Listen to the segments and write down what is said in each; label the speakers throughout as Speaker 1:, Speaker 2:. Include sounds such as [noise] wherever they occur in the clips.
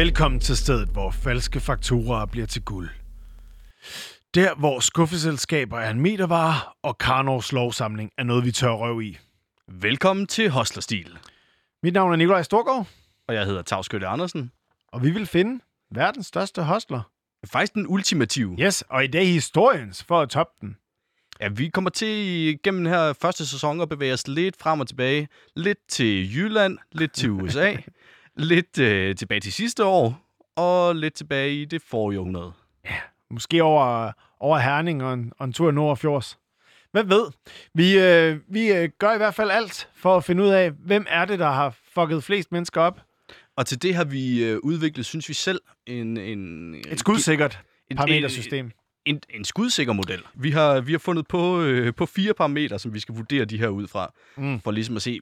Speaker 1: Velkommen til stedet, hvor falske fakturer bliver til guld. Der, hvor skuffeselskaber er en metervare, og Karnovs lovsamling er noget, vi tør røv i.
Speaker 2: Velkommen til Hostlerstil.
Speaker 1: Mit navn er Nikolaj Storgård,
Speaker 2: Og jeg hedder Tavskytte Andersen.
Speaker 1: og vi vil finde verdens største hostler.
Speaker 2: Faktisk den ultimative.
Speaker 1: Yes, og i dag historiens for at toppe den.
Speaker 2: Ja, vi kommer til gennem den her første sæson at bevæge os lidt frem og tilbage. Lidt til Jylland, lidt til USA, [laughs] lidt øh, tilbage til sidste år, og lidt tilbage i det forrige århundrede.
Speaker 1: Måske over, over Herning og en, og en tur nord fjords. Hvem ved? Vi, øh, vi øh, gør i hvert fald alt for at finde ud af, hvem er det, der har fucket flest mennesker op.
Speaker 2: Og til det har vi øh, udviklet, synes vi selv, en... en
Speaker 1: Et skudsikkert
Speaker 2: en-
Speaker 1: parametersystem.
Speaker 2: En, en skudsikker model. Vi har, vi har fundet på, øh, på fire parametre, som vi skal vurdere de her ud fra,
Speaker 1: Mm.
Speaker 2: for ligesom at se,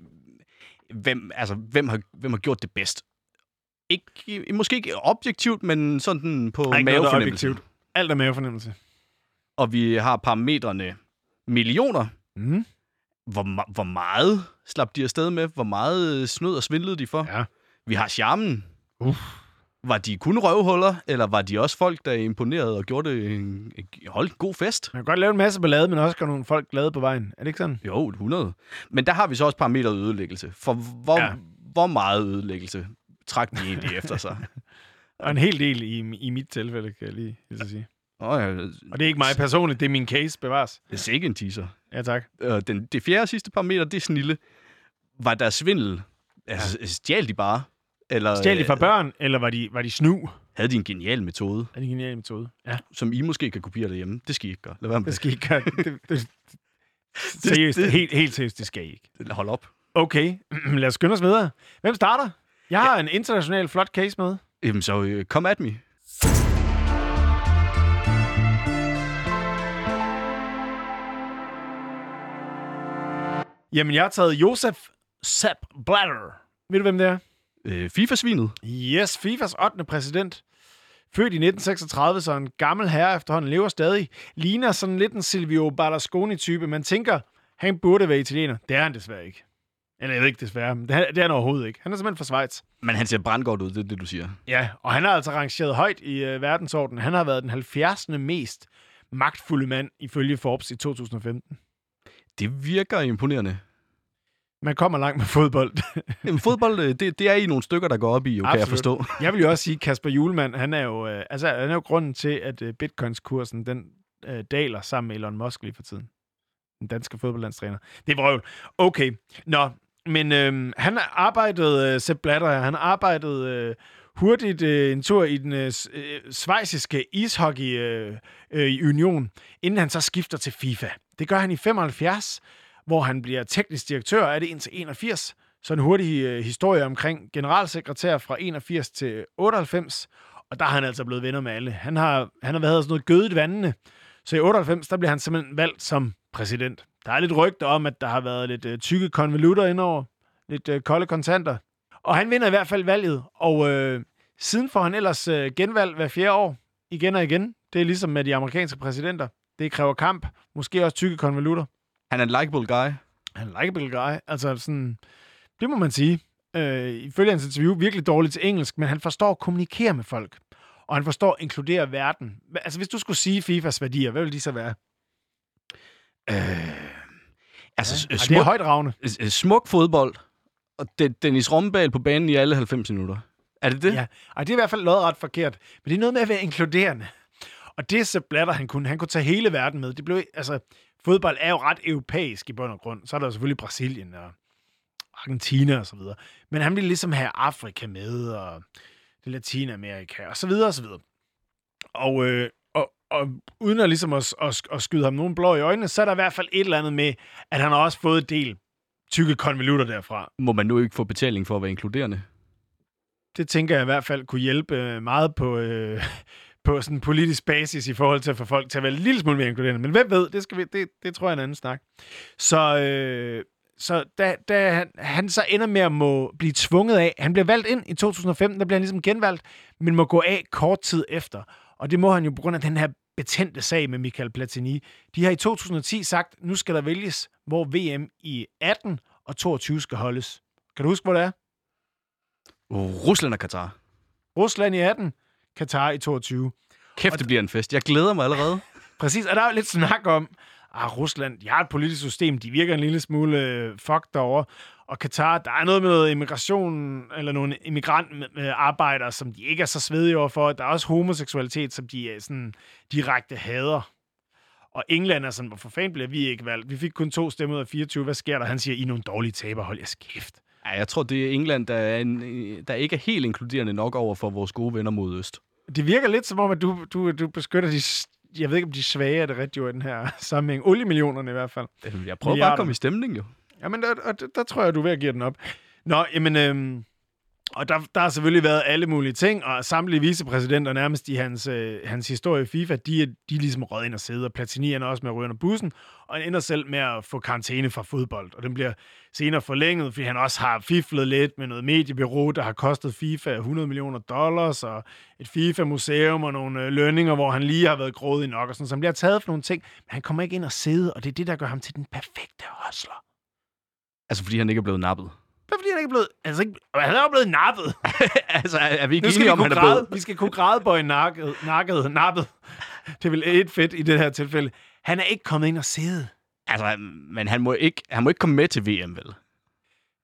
Speaker 2: hvem, altså, hvem, har, hvem har gjort det bedst. Ikke, måske ikke objektivt, men sådan på
Speaker 1: ikke noget,
Speaker 2: mavefornemmelse.
Speaker 1: objektivt. Alt er mavefornemmelse.
Speaker 2: Og vi har parametrene millioner.
Speaker 1: Mm.
Speaker 2: Hvor, hvor meget slap de afsted med? Hvor meget snød og svindlede de for?
Speaker 1: Ja.
Speaker 2: Vi har charmen.
Speaker 1: Uff.
Speaker 2: Var de kun røvhuller, eller var de også folk, der imponerede og gjorde det en, holdt en god fest?
Speaker 1: Man kan godt lave en masse ballade, men også gøre nogle folk glade på vejen. Er det ikke sådan?
Speaker 2: Jo, 100. Men der har vi så også parametret ødelæggelse. For hvor,
Speaker 1: Ja.
Speaker 2: hvor meget ødelæggelse trak de egentlig efter sig? [laughs]
Speaker 1: Og en hel del i, i mit tilfælde, kan jeg lige, lige så sige.
Speaker 2: Oh, ja,
Speaker 1: Og det er ikke mig personligt, det er min case, bevares.
Speaker 2: det er sikkert en teaser.
Speaker 1: Ja, tak.
Speaker 2: Øh, den, det fjerde sidste parameter, det er snille. Var der svindel? Altså, stjal de bare? Eller
Speaker 1: Stjal de fra
Speaker 2: øh,
Speaker 1: børn, eller var de, var de snu?
Speaker 2: havde de en genial metode,
Speaker 1: Er det en genial metode? Ja,
Speaker 2: som I måske kan kopiere derhjemme? Det skal I ikke gøre. Lad være med
Speaker 1: det skal I ikke gøre. Det, [laughs] det, seriøst,
Speaker 2: det-
Speaker 1: helt, helt seriøst, det skal I ikke.
Speaker 2: Hold op.
Speaker 1: Okay, [clears throat] lad os skynde os videre. Hvem starter? Jeg har en international flot case med.
Speaker 2: Jamen så, øh, come at me.
Speaker 1: Jamen, jeg har taget Josef Sepp Blatter. Ved du, hvem det er?
Speaker 2: Øh, FIFA-svinet.
Speaker 1: Yes, FIFAs 8. præsident. Født i 1936, så en gammel herre efterhånden lever stadig. Ligner sådan lidt en Silvio Berlusconi-type. Man tænker, han burde være italiener. Det er han desværre ikke. Eller jeg ved ikke desværre, men det er, det er han overhovedet ikke. Han er simpelthen fra Schweiz.
Speaker 2: Men han ser brandgodt ud, det er det, du siger.
Speaker 1: Ja, og han har altså rangeret højt i øh, verdensordenen. Han har været den 70. mest magtfulde mand ifølge Forbes i 2015.
Speaker 2: Det virker imponerende.
Speaker 1: Man kommer langt med fodbold. [laughs]
Speaker 2: Jamen, fodbold, øh, det, det er I nogle stykker, der går op i, jo, kan jeg forstå.
Speaker 1: Jeg vil jo også sige, at Kasper Julemand, han er jo, øh, altså, han er jo grunden til, at øh, bitcoins-kursen, den øh, daler sammen med Elon Musk lige for tiden. Den danske fodboldlandstræner. Det er vrøvl. Okay. Nå, men øh, han har arbejdet, øh, Sepp Blatter, han har arbejdet øh, hurtigt øh, en tur i den øh, øh, svejsiske ishockey øh, øh, union, inden han så skifter til FIFA. Det gør han i 75, hvor han bliver teknisk direktør af det indtil 81. Så en hurtig øh, historie omkring generalsekretær fra 81 til 98, og der er han altså blevet venner med alle. Han har, han har været sådan noget gødet vandene, så i 98, der bliver han simpelthen valgt som præsident. Der er lidt rygter om, at der har været lidt øh, tykke konvolutter indover, lidt øh, kolde kontanter. Og han vinder i hvert fald valget, og øh, siden får han ellers øh, genvalg hver fjerde år, igen og igen. Det er ligesom med de amerikanske præsidenter. Det kræver kamp, måske også tykke konvolutter.
Speaker 2: Han er en likable guy.
Speaker 1: Han er en likeable guy. Altså sådan, det må man sige. Øh, ifølge hans interview, virkelig dårligt til engelsk, men han forstår at kommunikere med folk. Og han forstår at inkludere verden. Altså, hvis du skulle sige FIFAs værdier, hvad ville de så være?
Speaker 2: Øh, altså,
Speaker 1: Ja,
Speaker 2: ja,
Speaker 1: det er
Speaker 2: smuk,
Speaker 1: højdragende.
Speaker 2: smuk fodbold, og Den- Dennis Rombal på banen i alle 90 minutter. Er det det?
Speaker 1: Ja, og det er i hvert fald lodret forkert. Men det er noget med at være inkluderende. Og det så Blatter, han kunne. Han kunne tage hele verden med. Det blev, altså, fodbold er jo ret europæisk i bund og grund. Så er der jo selvfølgelig Brasilien og Argentina og så videre. Men han ville ligesom have Afrika med, og det Latinamerika, og så videre og så videre. Og, øh, og, og uden at, ligesom at, at, at skyde ham nogen blå i øjnene, så er der i hvert fald et eller andet med, at han har også fået et del tykke konvolutter derfra.
Speaker 2: Må man nu ikke få betaling for at være inkluderende?
Speaker 1: det tænker jeg i hvert fald kunne hjælpe øh, meget på, øh, på sådan en politisk basis i forhold til at få folk til at være en lille smule mere inkluderende. Men hvem ved, det, skal vi, det, det tror jeg er en anden snak. Så, øh, så da, da han, han så ender med at må blive tvunget af, han bliver valgt ind i 2015, der bliver han ligesom genvalgt, men må gå af kort tid efter. Og det må han jo på grund af den her betændte sag med Michael Platini. De har i 2010 sagt, nu skal der vælges, hvor VM i 18 og 22 skal holdes. Kan du huske, hvor det er?
Speaker 2: Rusland og Katar.
Speaker 1: Rusland i 18, Katar i 22.
Speaker 2: Kæft, det bliver en fest. Jeg glæder mig allerede. [laughs]
Speaker 1: Præcis, og der er jo lidt snak om, ah, Rusland, de har et politisk system, de virker en lille smule øh, fucked derovre. Og Katar, der er noget med noget immigration, eller nogle immigrantarbejdere, som de ikke er så svedige overfor. Der er også homoseksualitet, som de er sådan direkte hader. Og England er sådan, hvorfor fanden bliver vi ikke valgt? Vi fik kun to stemmer ud af 24. Hvad sker der? Han siger, I er nogle dårlige taber. Hold jeres kæft.
Speaker 2: Ja, jeg tror, det er England, der, er en, der ikke er helt inkluderende nok over for vores gode venner mod øst.
Speaker 1: Det virker lidt som om, at du, du, du beskytter de jeg ved ikke, om de svage er det rigtige i den her [laughs] sammenhæng. Oliemillionerne i hvert fald.
Speaker 2: Jeg prøver bare at komme i stemning, jo.
Speaker 1: Jamen, der, der, der tror jeg, du er ved at give den op. Nå, jamen, øhm, og der, der har selvfølgelig været alle mulige ting, og samtlige vicepræsidenter nærmest i hans, øh, hans historie i FIFA, de er, de er ligesom røget ind og sidder. Platini er også med at ryge under bussen, og han ender selv med at få karantæne fra fodbold. Og den bliver senere forlænget, fordi han også har fiflet lidt med noget mediebyrå, der har kostet FIFA 100 millioner dollars, og et FIFA-museum og nogle øh, lønninger, hvor han lige har været grådig nok, og sådan, så han bliver taget for nogle ting, men han kommer ikke ind og sidde, og det er det, der gør ham til den perfekte hustler.
Speaker 2: Altså, fordi han ikke er blevet nappet?
Speaker 1: Er fordi, han ikke er blevet... Altså, ikke, han er jo blevet nappet. [laughs]
Speaker 2: altså, er vi ikke enige om, han er
Speaker 1: blevet... Vi skal kunne græde i nakket, nakket, nappet. Det er vel et fedt i det her tilfælde. Han er ikke kommet ind og sidde.
Speaker 2: Altså, men han må ikke, han må ikke komme med til VM, vel?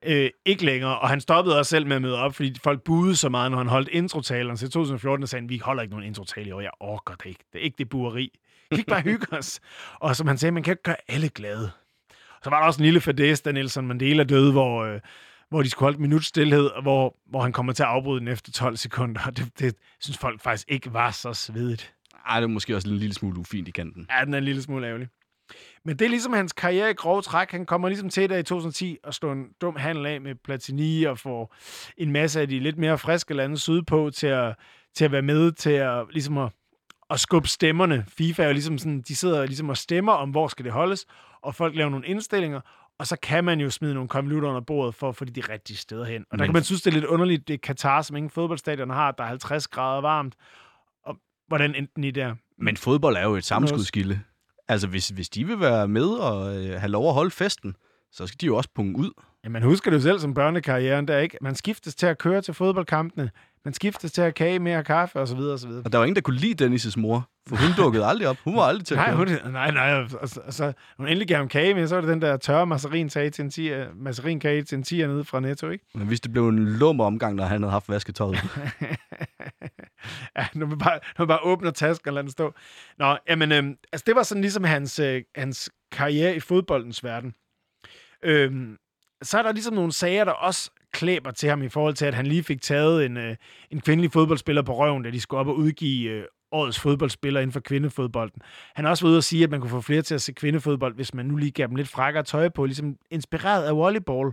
Speaker 1: Øh, ikke længere, og han stoppede også selv med at møde op, fordi folk buede så meget, når han holdt introtaleren. Så i 2014 sagde han, vi holder ikke nogen introtale i år, jeg orker det ikke. Det er ikke det bueri. Vi kan bare hygge os. Og som han sagde, man kan ikke gøre alle glade. Så var der også en lille fadæs, da Nelson Mandela døde, hvor, øh, hvor de skulle holde et minut stillhed, hvor, hvor han kommer til at afbryde den efter 12 sekunder. Og det, det synes folk faktisk ikke var så svedigt.
Speaker 2: Ej, det er måske også en lille smule ufint i kanten.
Speaker 1: Ja, den er en lille smule ærgerlig. Men det er ligesom hans karriere i grove træk. Han kommer ligesom til der i 2010 og slår en dum handel af med Platini og får en masse af de lidt mere friske lande sydpå til at, til at være med til at, ligesom at, at skubbe stemmerne. FIFA er jo ligesom sådan, de sidder ligesom og stemmer om, hvor skal det holdes, og folk laver nogle indstillinger, og så kan man jo smide nogle konvolutter under bordet for at få de rigtige steder hen. Og Men... der kan man synes, det er lidt underligt, det er Katar, som ingen fodboldstadion har, der er 50 grader varmt. Og hvordan enten I der?
Speaker 2: Men fodbold er jo et sammenskudskilde. Altså, hvis, hvis de vil være med og øh, have lov at holde festen, så skal de jo også punge ud.
Speaker 1: Ja, man husker det jo selv som børnekarrieren, der ikke. Man skiftes til at køre til fodboldkampene. Man skiftes til at kage mere kaffe og så videre og så videre.
Speaker 2: Og der var ingen, der kunne lide Dennis' mor, for hun dukkede aldrig op. Hun var aldrig til at
Speaker 1: nej, hun, nej, nej, altså, altså, hun endelig gav ham kage med, så var det den der tørre masserin til en 10, masserin kage til en 10 nede fra Netto, ikke?
Speaker 2: Men hvis det blev en lum omgang, når han havde haft vasketøjet. [laughs]
Speaker 1: ja, nu vil bare, nu bare åbne tasken og lade den stå. Nå, jamen, øhm, altså det var sådan ligesom hans, øh, hans karriere i fodboldens verden. Øhm, så er der ligesom nogle sager, der også klæber til ham i forhold til, at han lige fik taget en, øh, en kvindelig fodboldspiller på røven, da de skulle op og udgive øh, årets fodboldspiller inden for kvindefodbolden. Han har også været ude at sige, at man kunne få flere til at se kvindefodbold, hvis man nu lige gav dem lidt frækkere tøj på, ligesom inspireret af volleyball.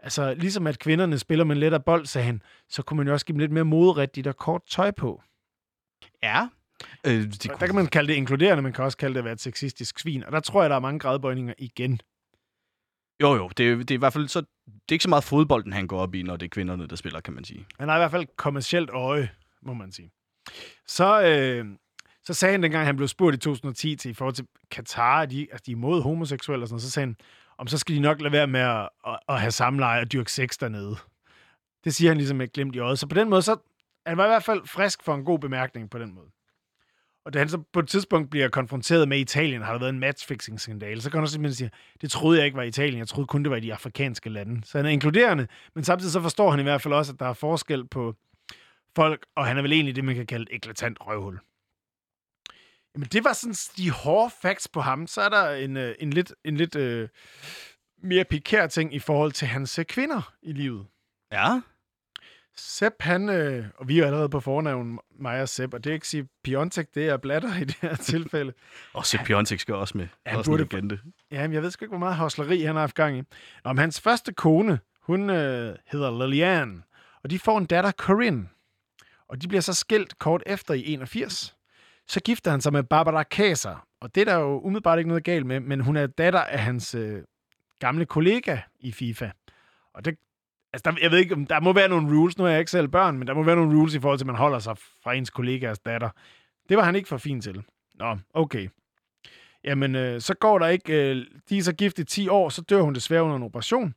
Speaker 1: Altså, ligesom at kvinderne spiller med lettere bold, sagde han, så kunne man jo også give dem lidt mere moderigtigt og kort tøj på.
Speaker 2: Ja.
Speaker 1: Øh, de Der kan man kalde det inkluderende, man kan også kalde det at være et sexistisk svin, og der tror jeg, der er mange gradbøjninger igen.
Speaker 2: Jo, jo. Det, det er i hvert fald så, det er ikke så meget fodbolden, han går op i, når det er kvinderne, der spiller, kan man sige.
Speaker 1: Han har i hvert fald kommercielt øje, må man sige. Så, øh, så sagde han, dengang han blev spurgt i 2010 til i forhold til Katar, de, altså de er imod homoseksuelle og sådan så sagde han, om så skal de nok lade være med at, at, at have samleje og dyrke sex dernede. Det siger han ligesom med glemt i øjet. Så på den måde, så han var i hvert fald frisk for en god bemærkning på den måde. Og da han så på et tidspunkt bliver konfronteret med Italien, har der været en matchfixing-skandale, så kan han simpelthen sige, det troede jeg ikke var Italien, jeg troede kun, det var i de afrikanske lande. Så han er inkluderende, men samtidig så forstår han i hvert fald også, at der er forskel på folk, og han er vel egentlig det, man kan kalde et eklatant røvhul. Jamen, det var sådan de hårde facts på ham. Så er der en, øh, en lidt, en lidt øh, mere pikær ting i forhold til hans øh, kvinder i livet.
Speaker 2: Ja.
Speaker 1: Sepp, han, øh, og vi er allerede på fornavn, mig og Sepp, og det er ikke sige Piontek, det er Blatter i det her tilfælde.
Speaker 2: og Sepp Piontek skal også med. Han også burde, legende.
Speaker 1: Ja, men jeg ved sgu ikke, hvor meget hosleri han har haft gang i. Men hans første kone, hun øh, hedder Lilian, og de får en datter, Corinne. Og de bliver så skilt kort efter i 81. Så gifter han sig med Barbara Kaser, og det er der jo umiddelbart ikke noget galt med, men hun er datter af hans øh, gamle kollega i FIFA. Og det, altså der, jeg ved ikke, der må være nogle rules, nu har jeg ikke selv børn, men der må være nogle rules i forhold til, at man holder sig fra ens kollegas datter. Det var han ikke for fin til. Nå, okay. Jamen, øh, så går der ikke, øh, de er så gift i 10 år, så dør hun desværre under en operation.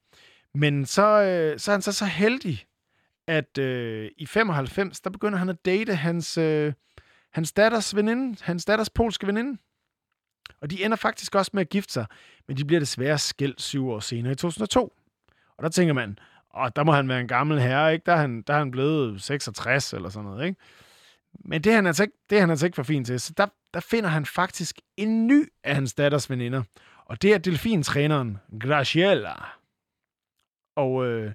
Speaker 1: Men så, øh, så er han så, så heldig, at øh, i 95, der begynder han at date hans, øh, hans datters veninde, hans datters polske veninde. Og de ender faktisk også med at gifte sig, men de bliver desværre skilt syv år senere i 2002. Og der tænker man, og der må han være en gammel herre, ikke? Der er han, der er han blevet 66 eller sådan noget, ikke? Men det er han altså ikke, det er han altså ikke for fin til. Så der, der finder han faktisk en ny af hans datters veninder. Og det er delfintræneren Graciela. Og øh,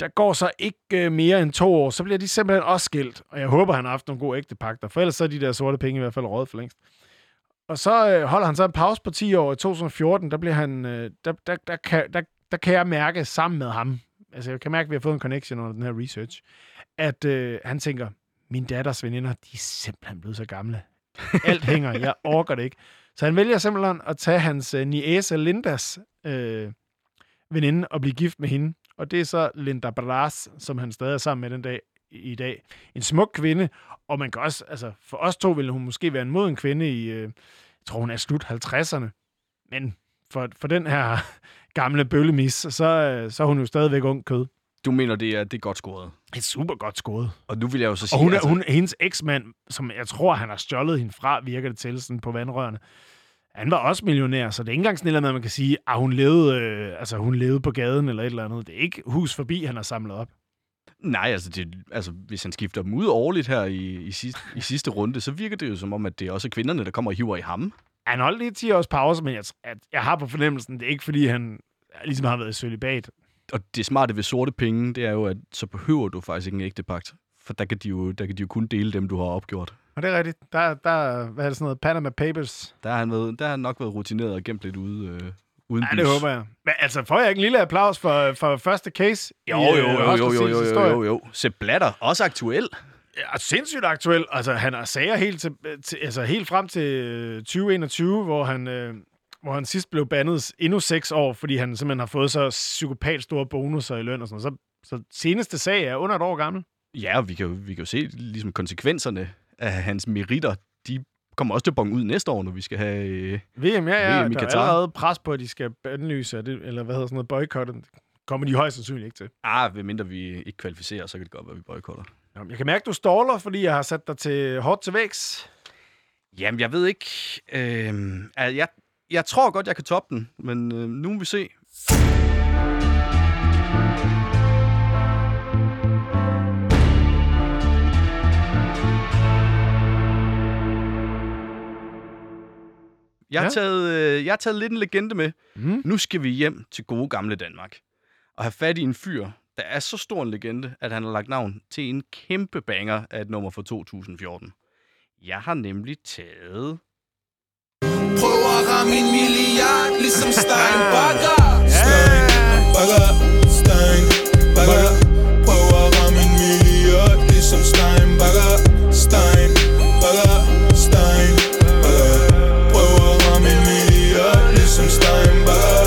Speaker 1: der går så ikke øh, mere end to år, så bliver de simpelthen også skilt. Og jeg håber, han har haft nogle gode ægtepagter, for ellers så er de der sorte penge i hvert fald rådet for længst. Og så øh, holder han så en pause på 10 år. I 2014, der bliver han, øh, der, der, der, kan, der, der kan jeg mærke sammen med ham, altså jeg kan mærke, at vi har fået en connection under den her research, at øh, han tænker, min datters veninder, de er simpelthen blevet så gamle. Alt hænger, jeg orker det ikke. Så han vælger simpelthen at tage hans øh, niece Lindas øh, veninde og blive gift med hende. Og det er så Linda Bras, som han stadig er sammen med den dag i dag. En smuk kvinde, og man kan også, altså for os to ville hun måske være en moden kvinde i, øh, jeg tror hun er slut 50'erne. Men for, for den her gamle bøllemis, så, øh, så er hun jo stadigvæk ung kød.
Speaker 2: Du mener, det er, det er godt scoret?
Speaker 1: Det er super godt skåret.
Speaker 2: Og nu vil jeg jo så sige...
Speaker 1: Og hun er,
Speaker 2: altså,
Speaker 1: hun, hendes eksmand, som jeg tror, han har stjålet hende fra, virker det til sådan på vandrørene. Han var også millionær, så det er ikke engang sådan noget, man kan sige, at hun levede, øh, altså, hun levede på gaden eller et eller andet. Det er ikke hus forbi, han har samlet op.
Speaker 2: Nej, altså, det, altså hvis han skifter dem ud årligt her i, i, sidste, i sidste runde, så virker det jo som om, at det er også kvinderne, der kommer og hiver i ham.
Speaker 1: Han holdt lige 10 års pause, men jeg, at jeg har på fornemmelsen, det er ikke fordi, han ligesom har været i celibat.
Speaker 2: Og det smarte ved sorte penge, det er jo, at så behøver du faktisk ikke en ægte pagt. For der kan, de jo, der kan de jo kun dele dem, du har opgjort.
Speaker 1: Og det er rigtigt. Der, der hvad er det sådan noget, Panama Papers.
Speaker 2: Der har han, været, der har han nok været rutineret og gemt lidt ude, øh, uden
Speaker 1: Ja, det
Speaker 2: bys.
Speaker 1: håber jeg. Men altså, får jeg ikke en lille applaus for, for første case? i,
Speaker 2: Jo, jo,
Speaker 1: øh,
Speaker 2: jo, jo, jo, jo, jo, jo, jo. Sepp Blatter, også aktuel.
Speaker 1: er sindssygt aktuel. Altså, han har sager helt, til, til, altså, helt frem til øh, 2021, hvor han, øh, hvor han sidst blev bandet endnu seks år, fordi han simpelthen har fået så psykopat store bonusser i løn og sådan noget. Så, så seneste sag er under et år gammel.
Speaker 2: Ja, og vi kan jo, vi kan jo se ligesom konsekvenserne af hans meritter. De kommer også til at bonge ud næste år, når vi skal have... Øh,
Speaker 1: VM, ja, ja.
Speaker 2: VM i
Speaker 1: der er allerede pres på, at de skal bandlyse, det, eller hvad hedder sådan noget, boykotte. Kommer de højst sandsynligt ikke til.
Speaker 2: ah, medmindre vi ikke kvalificerer, så kan det godt være, at vi boykotter.
Speaker 1: Jeg kan mærke, du ståler, fordi jeg har sat dig til hårdt til vægs.
Speaker 2: Jamen, jeg ved ikke... Øh, jeg, jeg tror godt, jeg kan toppe den, men øh, nu må vi se. Jeg har,
Speaker 1: Ja.
Speaker 2: taget, øh, jeg har taget lidt en legende med.
Speaker 1: Mm.
Speaker 2: Nu skal vi hjem til gode gamle Danmark. Og have fat i en fyr, der er så stor en legende, at han har lagt navn til en kæmpe banger af et nummer fra 2014. Jeg har nemlig taget...
Speaker 3: Prøver [laughs] at ramme en milliard, ligesom Stein Bakker. Stein Bakker, Stein Bakker. Prøver at ramme en milliard, ligesom Stein Bakker. Stein Bakker, Stein Bakker. Prøver at ramme en milliard, ligesom Stein Bakker.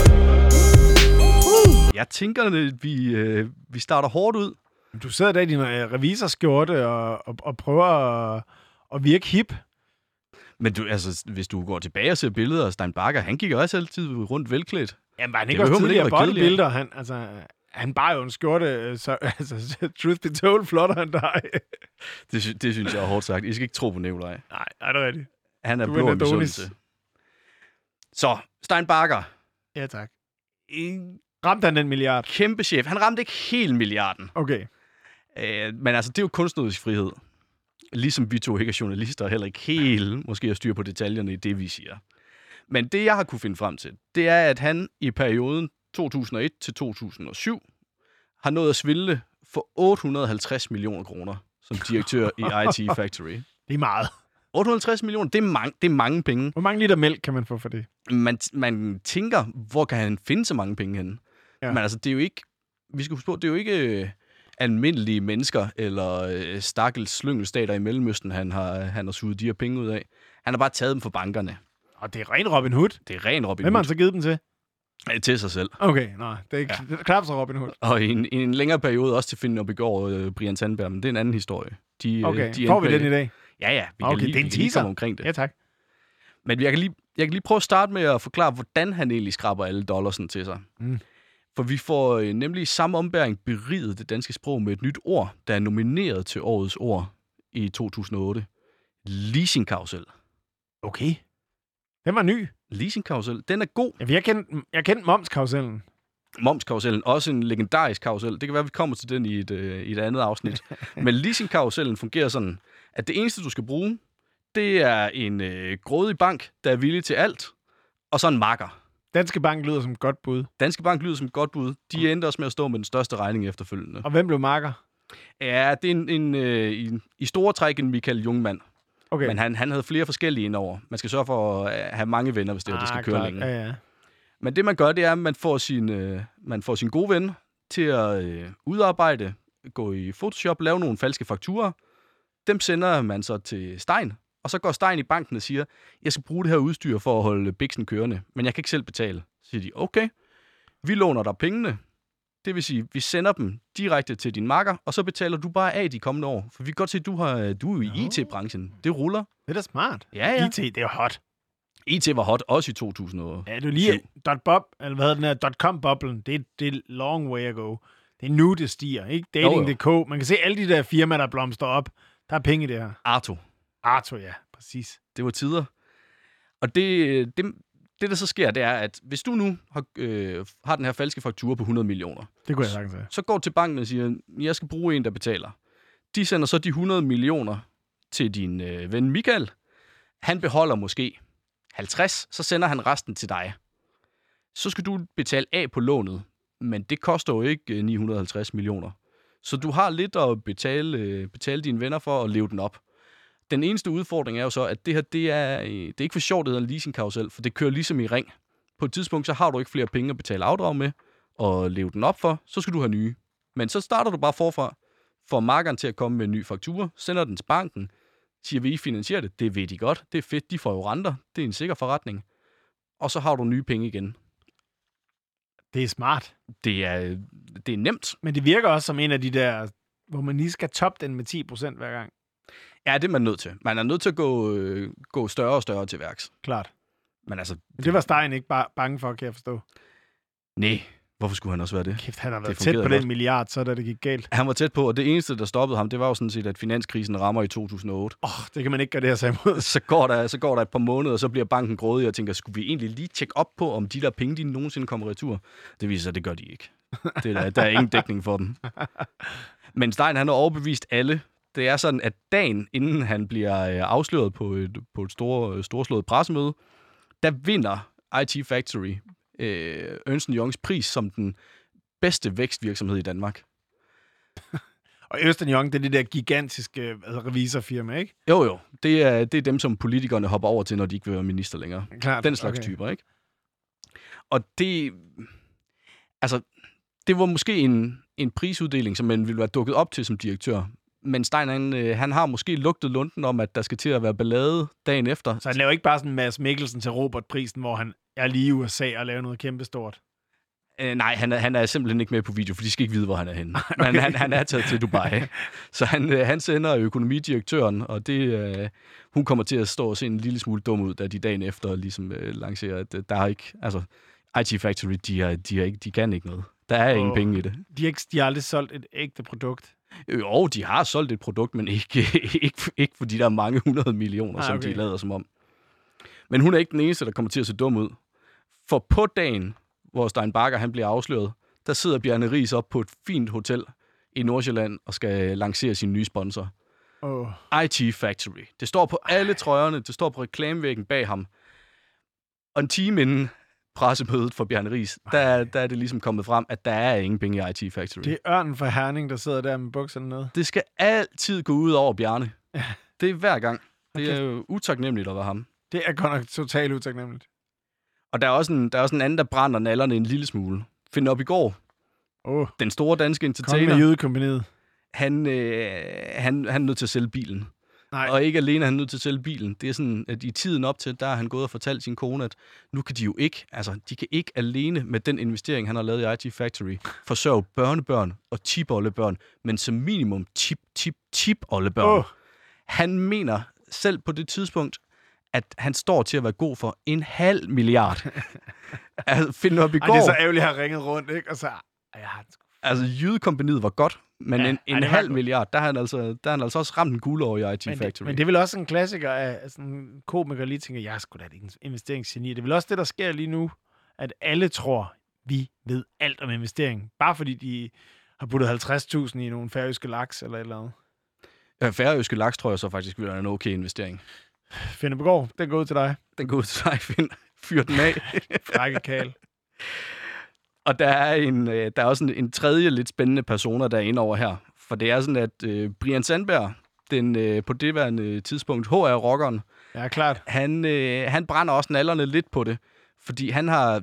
Speaker 2: Jeg tænker, at vi, øh, vi starter hårdt ud.
Speaker 1: Du sidder der i din øh, revisorskjorte og, og, og prøver at, at virke hip.
Speaker 2: Men du, altså, hvis du går tilbage og ser billeder af Stein Bakker, han gik også altid rundt velklædt.
Speaker 1: Jamen, var han
Speaker 2: Det
Speaker 1: ikke også
Speaker 2: man ikke
Speaker 1: tidligere bodybuilder? Han, altså, han bar jo en skjorte, øh, så [laughs] altså, truth be told, flottere end dig. [laughs]
Speaker 2: Det, det synes jeg er hårdt sagt. I skal ikke tro på Nikolaj.
Speaker 1: Nej, er det rigtigt?
Speaker 2: Han er
Speaker 1: Du er
Speaker 2: blå misundelse. Så, Stein Bakker,
Speaker 1: Ja, tak. Ramte han den milliard?
Speaker 2: kæmpe chef. Han ramte ikke helt milliarden.
Speaker 1: Okay.
Speaker 2: Øh, men altså, det er jo kunstnerisk frihed. Ligesom vi to ikke er journalister, heller ikke helt måske har styr på detaljerne i det, vi siger. Men det, jeg har kunne finde frem til, det er, at han i perioden 2001 til 2007 har nået at svindle for 850 millioner kroner som direktør i [laughs] IT Factory.
Speaker 1: Det er meget.
Speaker 2: 850 millioner, det er, mange, det er mange penge.
Speaker 1: Hvor mange liter mælk kan man få for det?
Speaker 2: Man, man tænker, hvor kan han finde så mange penge henne?
Speaker 1: Ja.
Speaker 2: Ja. Men altså, det er jo ikke... Vi skal huske på, det er jo ikke øh, almindelige mennesker eller øh, stakkels slyngelstater i Mellemøsten, han har, han har suget de her penge ud af. Han har bare taget dem fra bankerne.
Speaker 1: Og det er ren Robin Hood.
Speaker 2: Det er ren Robin
Speaker 1: Hvem har han
Speaker 2: Hood.
Speaker 1: så givet den til?
Speaker 2: Øh, Til sig selv.
Speaker 1: Okay, nej, det er ikke ja. knap så Robin Hood.
Speaker 2: Og i en, i en længere periode også til Finn og Begård øh, Brian Sandberg, men det er en anden historie. De, øh,
Speaker 1: Okay,
Speaker 2: de
Speaker 1: får vi den i dag?
Speaker 2: Ja, ja. Vi
Speaker 1: Okay,
Speaker 2: kan lige,
Speaker 1: det er en
Speaker 2: lige
Speaker 1: teaser.
Speaker 2: omkring det.
Speaker 1: Ja, tak.
Speaker 2: Men jeg kan, lige, jeg kan lige prøve at starte med at forklare, hvordan han egentlig skraber alle dollarsen til sig.
Speaker 1: Mm.
Speaker 2: For vi får øh, nemlig i samme ombæring beriget det danske sprog med et nyt ord, der er nomineret til årets ord i 2008. Leasingkarusel.
Speaker 1: Okay. Den var ny.
Speaker 2: Leasingkarusel, den er god.
Speaker 1: Ja, jeg kendte, jeg kendte momskarusellen.
Speaker 2: Momskarusellen, også en legendarisk karusel. Det kan være, vi kommer til den i et, øh, i et andet afsnit. [laughs] Men leasingkarusellen fungerer sådan, at det eneste, du skal bruge, det er en øh, grådig bank, der er villig til alt, og så en makker.
Speaker 1: Danske Bank lyder som et godt bud.
Speaker 2: Danske Bank lyder som et godt bud. De endte også med at stå med den største regning efterfølgende.
Speaker 1: Og hvem blev marker?
Speaker 2: Ja, det er en, en, øh, i, i store træk en Michael Jungmann.
Speaker 1: Okay.
Speaker 2: Men han, han havde flere forskellige indover. Man skal sørge for at øh, have mange venner, hvis det, ah, det skal køre
Speaker 1: klart.
Speaker 2: længe.
Speaker 1: Ja, ja.
Speaker 2: Men det man gør, det er, at man får sin, øh, man får sin gode ven til at øh, udarbejde, gå i Photoshop, lave nogle falske fakturer. Dem sender man så til Stein, og så går Stein i banken og siger, jeg skal bruge det her udstyr for at holde biksen kørende, men jeg kan ikke selv betale. Så siger de, okay, vi låner dig pengene. Det vil sige, vi sender dem direkte til din makker, og så betaler du bare af de kommende år. For vi kan godt se, at du, har, du er jo i
Speaker 1: Nå.
Speaker 2: IT-branchen. Det ruller.
Speaker 1: Det er da smart.
Speaker 2: Ja, ja.
Speaker 1: IT, det er hot.
Speaker 2: IT var hot også i 2000.
Speaker 1: Ja, du lige... Dot .bob, eller hvad hedder den her? Dot .com-boblen, det, det er long way ago. Det er nu, det stiger, ikke? Dating.dk. Man kan se alle de der firmaer, der blomster op. Der er penge i det her.
Speaker 2: Arto.
Speaker 1: Arto, ja. Præcis.
Speaker 2: Det var tider. Og det, det, det, der så sker, det er, at hvis du nu har, øh, har den her falske faktura på 100 millioner,
Speaker 1: Det kunne jeg sagtens sige.
Speaker 2: så går du til banken og siger, jeg skal bruge en, der betaler. De sender så de 100 millioner til din øh, ven Michael. Han beholder måske 50, så sender han resten til dig. Så skal du betale af på lånet, men det koster jo ikke øh, 950 millioner. Så du har lidt at betale, øh, betale dine venner for at leve den op. Den eneste udfordring er jo så, at det her, det er, øh, det er ikke for sjovt, det hedder en leasingkarusel, for det kører ligesom i ring. På et tidspunkt, så har du ikke flere penge at betale afdrag med, og leve den op for, så skal du have nye. Men så starter du bare forfra, får markeren til at komme med en ny faktura, sender den til banken, siger, vil I finansiere det? Det ved de godt. Det er fedt, de får jo renter. Det er en sikker forretning. Og så har du nye penge igen.
Speaker 1: Det er smart.
Speaker 2: Det er, det er nemt.
Speaker 1: Men det virker også som en af de der, hvor man lige skal toppe den med 10% hver gang.
Speaker 2: Ja, det er man nødt til. Man er nødt til at gå, øh, gå større og større til værks.
Speaker 1: Klart.
Speaker 2: Men altså,
Speaker 1: Men det var Stein ikke bare bange for, kan jeg forstå.
Speaker 2: nej, hvorfor skulle han også være det?
Speaker 1: Kæft, han har været tæt på den
Speaker 2: godt.
Speaker 1: milliard, så da det gik galt.
Speaker 2: Han var tæt på, og det eneste, der stoppede ham, det var jo sådan set, at finanskrisen rammer i 2008.
Speaker 1: Åh, oh, det kan man ikke gøre det her sig imod.
Speaker 2: Så går, der, så går der et par måneder, og så bliver banken grådig og tænker, skulle vi egentlig lige tjekke op på, om de der penge, de nogensinde kommer retur? Det viser sig, at det gør de ikke. Det er, der er ingen dækning for dem. [laughs] Men Stein, han har overbevist alle. Det er sådan, at dagen inden han bliver øh, afsløret på et, på et stor, øh, storslået pressemøde, der vinder IT Factory øh, Ernst Youngs pris som den bedste vækstvirksomhed i Danmark. [laughs]
Speaker 1: Og Østen Young, det er det der gigantiske altså, revisorfirma, ikke?
Speaker 2: Jo, jo. Det er, det er dem, som politikerne hopper over til, når de ikke vil være minister længere.
Speaker 1: Klart.
Speaker 2: Den slags okay. typer, ikke? Og det... Altså, det var måske en, en prisuddeling, som man ville være dukket op til som direktør. Men Stein, han, øh, han har måske lugtet lunden om, at der skal til at være ballade dagen efter.
Speaker 1: Så han laver ikke bare sådan en Mads Mikkelsen til Robert-prisen, hvor han er lige i USA og laver noget kæmpestort.
Speaker 2: Øh, nej, han er, han er simpelthen ikke med på video, for de skal ikke vide, hvor han er henne. [laughs] okay. Men han, han er taget til Dubai. [laughs] Så han, øh, han sender økonomidirektøren, og det, øh, hun kommer til at stå og se en lille smule dum ud, da de dagen efter ligesom øh, lancerer, at øh, der er ikke... Altså, IT Factory, de, er, de, er ikke, de kan ikke noget. Der er oh. ingen penge i det.
Speaker 1: De har, ikke, de har aldrig solgt et ægte produkt.
Speaker 2: Øh, Jo, de har solgt et produkt, men ikke, [laughs] ikke, ikke for de der mange hundrede millioner,
Speaker 1: Ah,
Speaker 2: som
Speaker 1: okay.
Speaker 2: de lader som om. Men hun er ikke den eneste, der kommer til at se dum ud. For på dagen, hvor Stein Bakker han bliver afsløret, der sidder Bjarne Ries op på et fint hotel i Nordsjælland og skal lancere sin nye sponsor.
Speaker 1: Oh.
Speaker 2: IT Factory. Det står på alle trøjerne, det står på reklamevæggen bag ham. Og en time inden pressemødet for Bjarne Ries, der, der er det ligesom kommet frem, at der er ingen penge i IT Factory.
Speaker 1: Det er ørnen fra Herning, der sidder der med bukserne nede.
Speaker 2: Det skal altid gå ud over Bjarne. Det er hver gang. Det er jo utaknemmeligt at være ham.
Speaker 1: Det er godt nok totalt utaknemmeligt.
Speaker 2: Og der er også en, der er også en anden, der brænder nallerne en lille smule. Find op i går.
Speaker 1: Oh,
Speaker 2: Den store danske
Speaker 1: kom med
Speaker 2: entertainer,
Speaker 1: jødekompaniet.
Speaker 2: han, øh, han, han er nødt til at sælge bilen.
Speaker 1: Nej,
Speaker 2: Og ikke alene er han nødt til at sælge bilen. Det er sådan, at i tiden op til, der har han gået og fortalt sin kone, at nu kan de jo ikke, altså de kan ikke alene med den investering, han har lavet i IT Factory, forsørge børnebørn og tipoldebørn, men som minimum tip, tip, tipoldebørn. Oh. Han mener selv på det tidspunkt, at han står til at være god for en halv milliard. [laughs] altså, find op i
Speaker 1: Ej,
Speaker 2: går.
Speaker 1: det er så ærgerligt, at jeg har ringet rundt, ikke? Og så... Ej, jeg har
Speaker 2: Altså, jydekompaniet var godt, men
Speaker 1: Ja,
Speaker 2: en,
Speaker 1: ej,
Speaker 2: en
Speaker 1: var
Speaker 2: halv milliard, der har han altså, der har han altså også ramt en guld over i IT
Speaker 1: men,
Speaker 2: Factory.
Speaker 1: det, men det er vel også en klassiker af sådan en komiker lige tænker, jeg er sgu da et investeringsgeni. Det er vel også det, der sker lige nu, at alle tror, vi ved alt om investering. Bare fordi de har puttet 50.000 i nogle færøske laks eller et eller andet.
Speaker 2: Ja, Færøske laks tror jeg så faktisk vil være en okay investering.
Speaker 1: Finde på går, den går ud til dig.
Speaker 2: Den går ud til dig, Finn. Fyr den af. [laughs]
Speaker 1: Frække kal.
Speaker 2: Og der er, en, øh, der er også en, en tredje lidt spændende personer, der er inde over her. For det er sådan, at øh, Brian Sandberg, den øh, på det værende tidspunkt HR-rockeren,
Speaker 1: Ja, klart.
Speaker 2: han, øh, han brænder også nallerne lidt på det. Fordi han har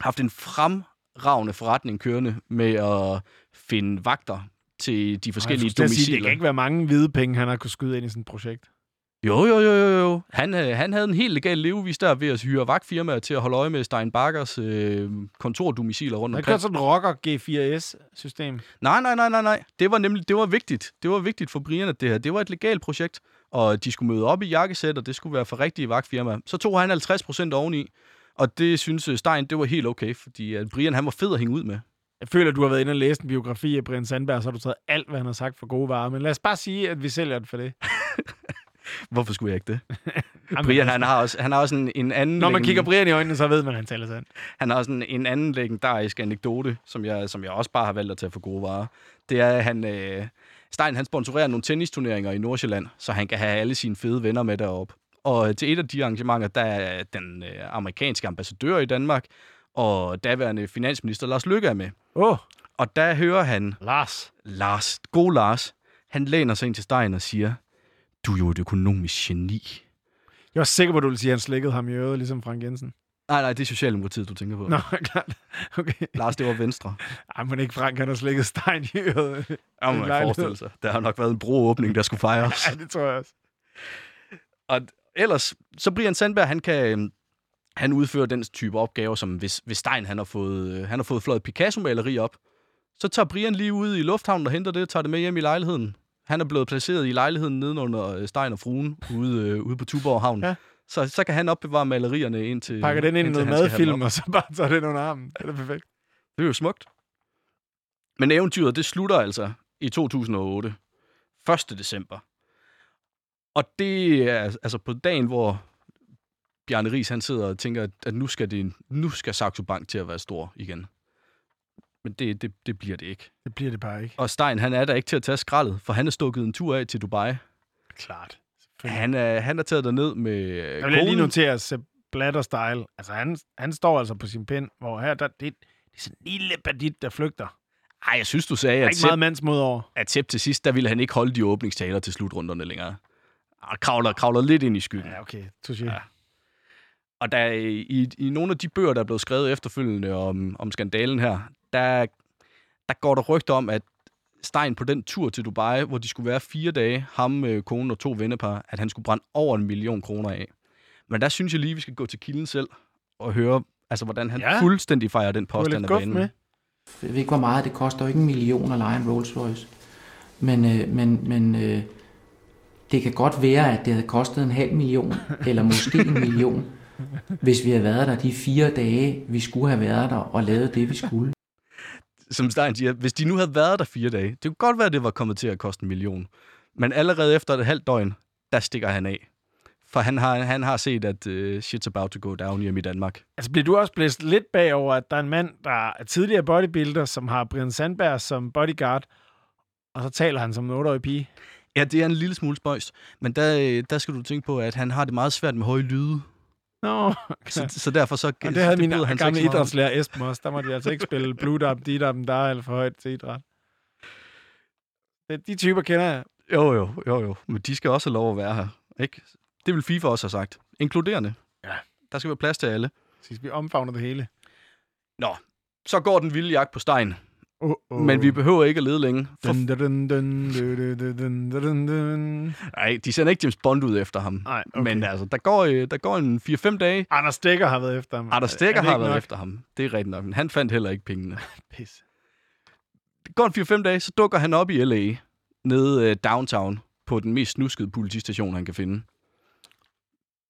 Speaker 2: haft en fremragende forretning kørende med at finde vagter til de forskellige
Speaker 1: at sige,
Speaker 2: domiciler.
Speaker 1: det kan ikke være mange hvide penge, han har kunnet skyde ind i sådan et projekt.
Speaker 2: Jo, jo, jo, jo, jo. Han, øh, han havde en helt legal levevis der ved at hyre vagtfirmaer til at holde øje med Stein Bakkers øh, kontordomiciler rundt
Speaker 1: Han
Speaker 2: omkring.
Speaker 1: kørt sådan et rocker G4S-system.
Speaker 2: Nej, nej, nej, nej, nej. Det var nemlig det var vigtigt. Det var vigtigt for Brian, at det her. Det var et legalt projekt, og de skulle møde op i jakkesæt, og det skulle være for rigtige vagtfirmaer. Så tog han 50 procent oveni, og det synes øh, Stein, det var helt okay, fordi at Brian, han var fed at hænge ud med.
Speaker 1: Jeg føler, at du har været inde og læst en biografi af Brian Sandberg, så har du taget alt, hvad han har sagt for gode varer. Men lad os bare sige, at vi sælger det for det. [laughs]
Speaker 2: Hvorfor skulle jeg ikke det? [laughs]
Speaker 1: Jamen,
Speaker 2: Brian, han har også, han har også en, en anden...
Speaker 1: Når man kigger Brian i øjnene, så ved man, at han taler sandt.
Speaker 2: Han har også en, en anden legendarisk anekdote, som jeg, som jeg også bare har valgt at tage for gode varer. Det er, at han, øh, Stein han sponsorerer nogle tennisturneringer i Nordsjælland, så han kan have alle sine fede venner med derop. Og til et af de arrangementer, der er den øh, amerikanske ambassadør i Danmark, og daværende finansminister Lars Løkke er med.
Speaker 1: Oh,
Speaker 2: Og der hører han
Speaker 1: Lars.
Speaker 2: Lars, god Lars, han læner sig ind til Stein og siger, du er jo et økonomisk geni.
Speaker 1: Jeg var sikker på, at du ville sige, at han slikkede ham i øret, ligesom Frank Jensen.
Speaker 2: Nej, nej, det er Socialdemokratiet, du tænker på.
Speaker 1: Nå, [laughs] klart. Okay.
Speaker 2: Lars, det var Venstre.
Speaker 1: Ej, men ikke Frank, han har slikket Stein i øret.
Speaker 2: Ja, man
Speaker 1: lejlighed.
Speaker 2: forestille sig. Der har nok været en broåbning, der skulle fejres.
Speaker 1: Ja, det tror jeg også.
Speaker 2: Og ellers, så Brian Sandberg, han kan øhm, han udfører den type opgaver, som hvis, hvis Stein han har fået, øh, han har fået fløjet Picasso-maleri op, så tager Brian lige ud i lufthavnen og henter det, tager det med hjem i lejligheden. Han er blevet placeret i lejligheden nedenunder øh, Stein og fruen ude, øh, ude på Tuborg Havn.
Speaker 1: Ja.
Speaker 2: Så, så kan han opbevare malerierne ind til...
Speaker 1: Pakker den ind i noget madfilm, og så bare tager den under armen. Det er perfekt.
Speaker 2: Det er jo smukt. Men eventyret, det slutter altså i 2008. 1. december. Og det er altså på dagen, hvor Bjarne Ries, han sidder og tænker, at nu skal, det, nu skal Saxo Bank til at være stor igen. Men det, det, det bliver det ikke.
Speaker 1: Det bliver det bare ikke.
Speaker 2: Og Stein, han er der ikke til at tage skraldet, for han er stukket en tur af til Dubai.
Speaker 1: Klart.
Speaker 2: Han er, han er taget derned med
Speaker 1: Jeg vil lige notere Sepp Blatter style. Altså, han, han står altså på sin pind, hvor her, der, det, det er sådan en lille bandit, der flygter.
Speaker 2: Ej, jeg synes, du sagde, at
Speaker 1: ikke
Speaker 2: Sepp,
Speaker 1: meget mandsmod over.
Speaker 2: at Sepp til sidst, der ville han ikke holde de åbningstaler til slutrunderne længere. Og kravler, kravler lidt ind i skyggen.
Speaker 1: Ja, okay. Touché.
Speaker 2: Ja. Og der, i, i nogle af de bøger, der er blevet skrevet efterfølgende om, om skandalen her, der, der går der rygter om, at Stein på den tur til Dubai, hvor de skulle være fire dage, ham, øh, konen og to vennepar, at han skulle brænde over en million kroner af. Men der synes jeg lige, vi skal gå til kilden selv og høre, altså, hvordan han
Speaker 1: Ja.
Speaker 2: fuldstændig fejrer den påstand af banen.
Speaker 1: med.
Speaker 4: Jeg ved ikke, hvor meget det koster. jo ikke en million at lege en Rolls Royce. Men, øh, men, men øh, det kan godt være, at det havde kostet en halv million, [laughs] eller måske en million, hvis vi havde været der de fire dage, vi skulle have været der og lavet det, vi skulle.
Speaker 2: Som Stein siger, hvis de nu havde været der fire dage, det kunne godt være, at det var kommet til at koste en million. Men allerede efter et halvt døgn, der stikker han af. For han har, han har set, at uh, shit's about to go down hjemme i Danmark.
Speaker 1: Altså, bliver du også blæst lidt bagover, at der er en mand, der er tidligere bodybuilder, som har Brian Sandberg som bodyguard, og så taler han som en 8-årig pige.
Speaker 2: Ja, det er en lille smule spøjst. Men der, øh, der skal du tænke på, at han har det meget svært med høje lyde.
Speaker 1: Nå,
Speaker 2: Så, så derfor så...
Speaker 1: og det havde min
Speaker 2: han sig
Speaker 1: gamle idrætslærer Esben også. Der måtte de altså ikke spille Blue Dab, Didab, der eller for højt til idræt. Det- De typer kender jeg.
Speaker 2: Jo, jo, jo, jo. Men de skal også have lov at være her. Ikke? Det vil FIFA også have sagt. Inkluderende.
Speaker 1: Ja.
Speaker 2: Der skal være plads til alle.
Speaker 1: Så vi omfavner det hele.
Speaker 2: Nå, så går den vilde jagt på Stein.
Speaker 1: Uh-oh.
Speaker 2: Men vi behøver ikke at lede længe. Nej, de sender ikke James Bond ud efter ham.
Speaker 1: Nej, okay.
Speaker 2: Men altså, der går, øh, der går en 4-5 dage.
Speaker 1: Anders Stikker har været efter ham.
Speaker 2: Anders Stikker har været
Speaker 1: nok?
Speaker 2: efter ham. Det er rigtigt nok, men han fandt heller ikke pengene. [laughs]
Speaker 1: Pisse.
Speaker 2: Det går en 4-5 dage, så dukker han op i L.A. nede uh, downtown på den mest snuskede politistation, han kan finde.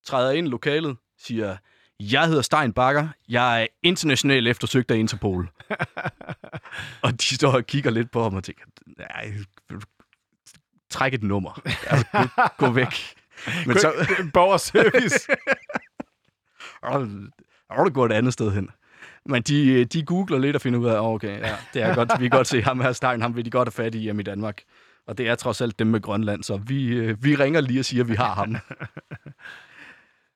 Speaker 2: Træder ind i lokalet, siger, jeg hedder Stein Bakker, jeg er internationalt eftersøgt af Interpol. [laughs] og de står og kigger lidt på ham og tænker, nej, træk et nummer. Altså, gå, gå væk. [laughs] Men så, [laughs]
Speaker 1: Borgerservice.
Speaker 2: og det går et andet sted hen. Men de, de googler lidt og finder ud af, oh, okay, ja, det er godt, vi kan godt se ham her Stein, ham vil de godt have fat i hjemme i Danmark. Og det er trods alt dem med Grønland, så vi, øh, vi ringer lige og siger, at vi har ham.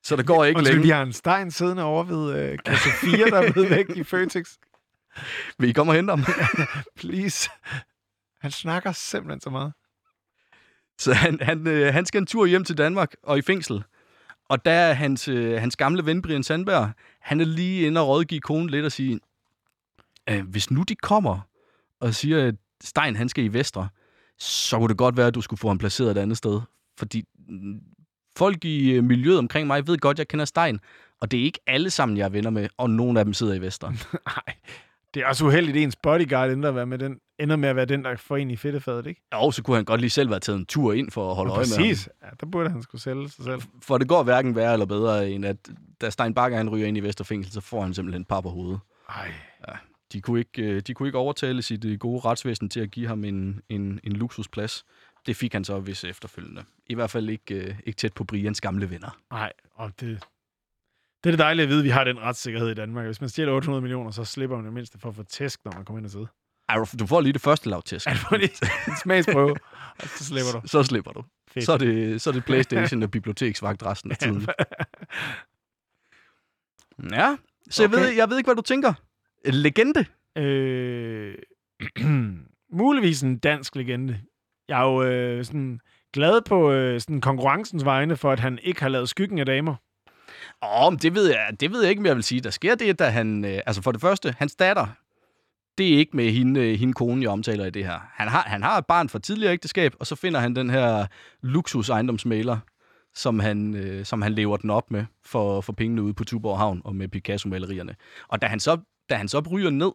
Speaker 2: Så der går ikke
Speaker 1: Undskyld, vi
Speaker 2: længe.
Speaker 1: har en Stein siddende over ved øh, kasse 4, der er blevet væk i Føtex. [laughs]
Speaker 2: Vil I komme og hente ham? [laughs]
Speaker 1: Please. Han snakker simpelthen så meget.
Speaker 2: Så han, han, øh, han skal en tur hjem til Danmark og i fængsel. Og der er hans, øh, hans gamle ven, Brian Sandberg, han er lige inde og rådgive konen lidt og sige, øh, hvis nu de kommer og siger, at Stein han skal i Vestre, så kunne det godt være, at du skulle få ham placeret et andet sted. Fordi folk i øh, miljøet omkring mig ved godt, jeg kender Stein, og det er ikke alle sammen, jeg er venner med, og nogle af dem sidder i Vestre. [laughs]
Speaker 1: Nej. Det er også uheldigt, at ens bodyguard ender, at være med, den, ender med at være den, der får en i fedtefadet, ikke?
Speaker 2: Og så kunne han godt lige selv være taget en tur ind for at holde øje med.
Speaker 1: Præcis. Ja, der burde han skulle sælge sig selv.
Speaker 2: For det går hverken værre eller bedre, end at da Stein Bakker han ryger ind i Vesterfængsel, så får han simpelthen et par på hovedet.
Speaker 1: Ej.
Speaker 2: De kunne ikke, øh, de kunne ikke overtale sit øh, gode retsvæsen til at give ham en, en, en luksusplads. Det fik han så hvis efterfølgende. I hvert fald ikke, øh, ikke tæt på Brians gamle venner.
Speaker 1: Nej, og det, det er det dejlige at vide, at vi har den retssikkerhed i Danmark. Hvis man stjæler 800 millioner, så slipper man det mindste for at få tæsk, når man kommer ind og sidde.
Speaker 2: Ej, du- du får lige det første lavtæsk.
Speaker 1: Er det for lige en smagsprøve, og så slipper du.
Speaker 2: Så slipper du.
Speaker 1: Fedt.
Speaker 2: Så er det, så er det Playstation og biblioteksvagt resten af tiden. Ja, så jeg,
Speaker 1: Okay.
Speaker 2: ved, jeg ved ikke, hvad du tænker. En legende?
Speaker 1: Øh, [clears throat] muligvis en dansk legende. Jeg er jo øh, sådan glad på øh, sådan konkurrencens vegne for, at han ikke har lavet skyggen af damer.
Speaker 2: Åh, men det ved jeg, det ved jeg ikke, om jeg vil sige. Der sker det, da han... Øh, altså for det første, hans datter, det er ikke med hende, øh, hende kone, jeg omtaler i det her. Han har, han har et barn fra tidligere ægteskab, og så finder han den her luksus ejendomsmaler, som han, øh, som han lever den op med for, for pengene ude på Tuborg Havn og med Picasso-malerierne. Og da han så, da han så ryger ned,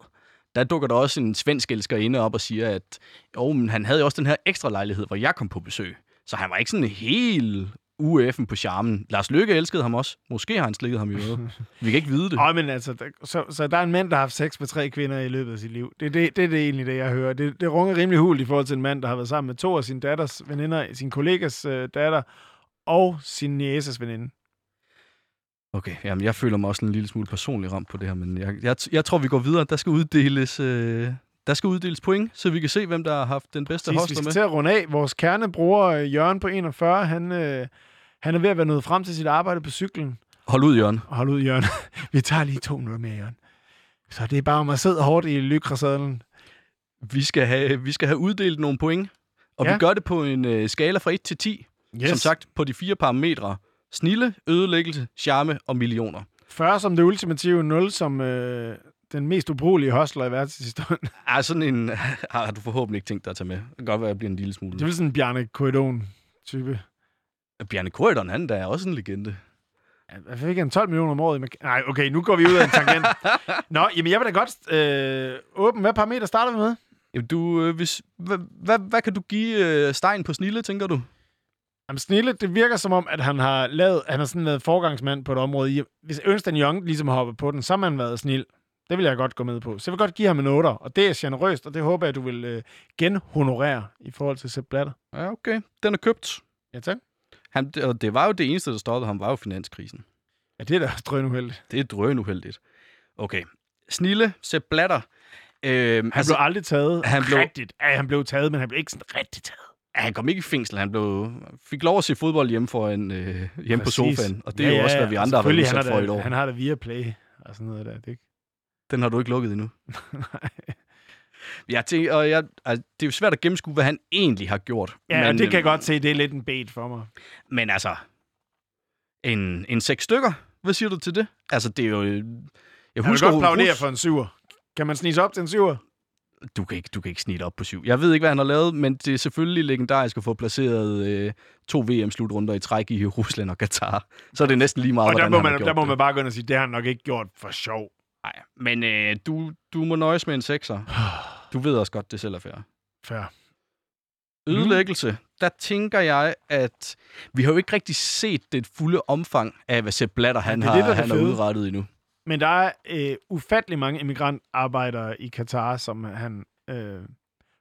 Speaker 2: der dukker der også en svensk elskerinde op og siger, at jo, men han havde jo også den her ekstra lejlighed, hvor jeg kom på besøg. Så han var ikke sådan helt UF'en på charmen. Lars Lykke elskede ham også. Måske har han slikket ham i øvrigt. Vi kan ikke vide det. [laughs]
Speaker 1: Åh, men altså, der, så, så der er en mand, der har haft sex med tre kvinder i løbet af sit liv. Det, det, det er det egentlig det, jeg hører. Det, det runger rimelig hul i forhold til en mand, der har været sammen med to af sin datters veninder, sin kollegas øh, datter og sin næses veninde.
Speaker 2: Okay, jamen jeg føler mig også en lille smule personlig ramt på det her, men jeg, jeg, jeg tror, vi går videre. Der skal uddeles, øh, der skal uddeles point, så vi kan se, hvem der har haft den bedste
Speaker 1: Sidst, vi
Speaker 2: hostler
Speaker 1: skal
Speaker 2: med.
Speaker 1: til at runde af. Vores kernebror øh, Jørgen på 41, han, øh, han er ved at være nået frem til sit arbejde på cyklen.
Speaker 2: Hold ud, Jørgen.
Speaker 1: Hold ud, Jørgen. [laughs] vi tager lige to minutter mere, Jørgen. Så det er bare om at sidde hårdt i lykrasadlen.
Speaker 2: Vi skal have, vi skal have uddelt nogle point, og
Speaker 1: Ja.
Speaker 2: vi gør det på en øh, skala fra 1 til 10.
Speaker 1: Yes.
Speaker 2: Som sagt, på de fire parametre. Snille, ødelæggelse, charme og millioner.
Speaker 1: 40 som det ultimative, 0 som øh, den mest ubrugelige hostler i verdenshistorien.
Speaker 2: Ej, [laughs] sådan en [laughs] har du forhåbentlig ikke tænkt dig at tage med. Det kan godt være, at jeg bliver en lille smule.
Speaker 1: Det er vel sådan en Bjarne Korydon-type.
Speaker 2: Bjarne Korydon, han der er også en legende.
Speaker 1: Jeg fik han 12 millioner om året. Nej, okay, nu går vi ud af en tangent. [laughs] Nå, jamen jeg vil da godt øh, åbne. Hvad parameter starter vi med?
Speaker 2: Jamen, du, øh, hvis, hvad, hvad, hvad kan du give øh, Stein på snille, tænker du?
Speaker 1: Jamen, Snille, det virker som om, at han har lavet, han har sådan været forgangsmand på et område. I, hvis Ernst Young ligesom har hoppet på den, så har man været snil. Det vil jeg godt gå med på. Så jeg vil godt give ham en 8, og det er generøst, og det håber jeg, du vil øh, genhonorere i forhold til Sepp Blatter.
Speaker 2: Ja, okay. Den er købt.
Speaker 1: Ja, tak.
Speaker 2: Han, og det var jo det eneste, der stoppede ham, var jo finanskrisen.
Speaker 1: Ja, det er da også drønuheldigt.
Speaker 2: Det er drønuheldigt. Okay. Snille, Sepp Blatter. Øhm,
Speaker 1: Han
Speaker 2: altså,
Speaker 1: blev aldrig taget
Speaker 2: han blev-
Speaker 1: rigtigt. Ja, han blev taget, men han blev ikke sådan rigtig taget.
Speaker 2: Han kom ikke i fængsel. Han blev, fik lov at se fodbold hjemme, for en, øh, hjemme på sofaen. Og det er jo også, hvad vi andre har været udsat for i et år.
Speaker 1: Han har det via play og sådan noget der. Det ikke...
Speaker 2: Den har du ikke lukket endnu. [laughs]
Speaker 1: Nej.
Speaker 2: Jeg tænker, og jeg, altså, det er jo svært at gennemskue, hvad han egentlig har gjort.
Speaker 1: Ja, men, det kan jeg
Speaker 2: øhm,
Speaker 1: godt se. Det er lidt en bait for mig.
Speaker 2: Men altså, en, en seks stykker, hvad siger du til det? Altså, det er jo... Jeg
Speaker 1: Jeg vil
Speaker 2: husker,
Speaker 1: godt applaudere for en syver. Kan man snige sig op til en syver?
Speaker 2: Du kan, ikke, du kan ikke snige det op på syv. Jeg ved ikke, hvad han har lavet, men det er selvfølgelig legendarisk at få placeret øh, to VM-slutrunder i træk i Rusland og Katar. Så er det næsten lige meget,
Speaker 1: Og der
Speaker 2: hvordan
Speaker 1: må, man, der må
Speaker 2: det.
Speaker 1: man bare gå ind og sige, det har han nok ikke gjort for sjov.
Speaker 2: Nej, men øh, du, du må nøjes med en sekser. Du ved også godt, det selv er fair.
Speaker 1: Fair.
Speaker 2: Ødelæggelse, der tænker jeg, at vi har jo ikke rigtig set det fulde omfang af, hvad Sepp Blatter han
Speaker 1: det er
Speaker 2: har,
Speaker 1: det, der er det
Speaker 2: han har udrettet endnu.
Speaker 1: Men der er øh, ufattelig mange immigrantarbejdere i Katar, som han øh,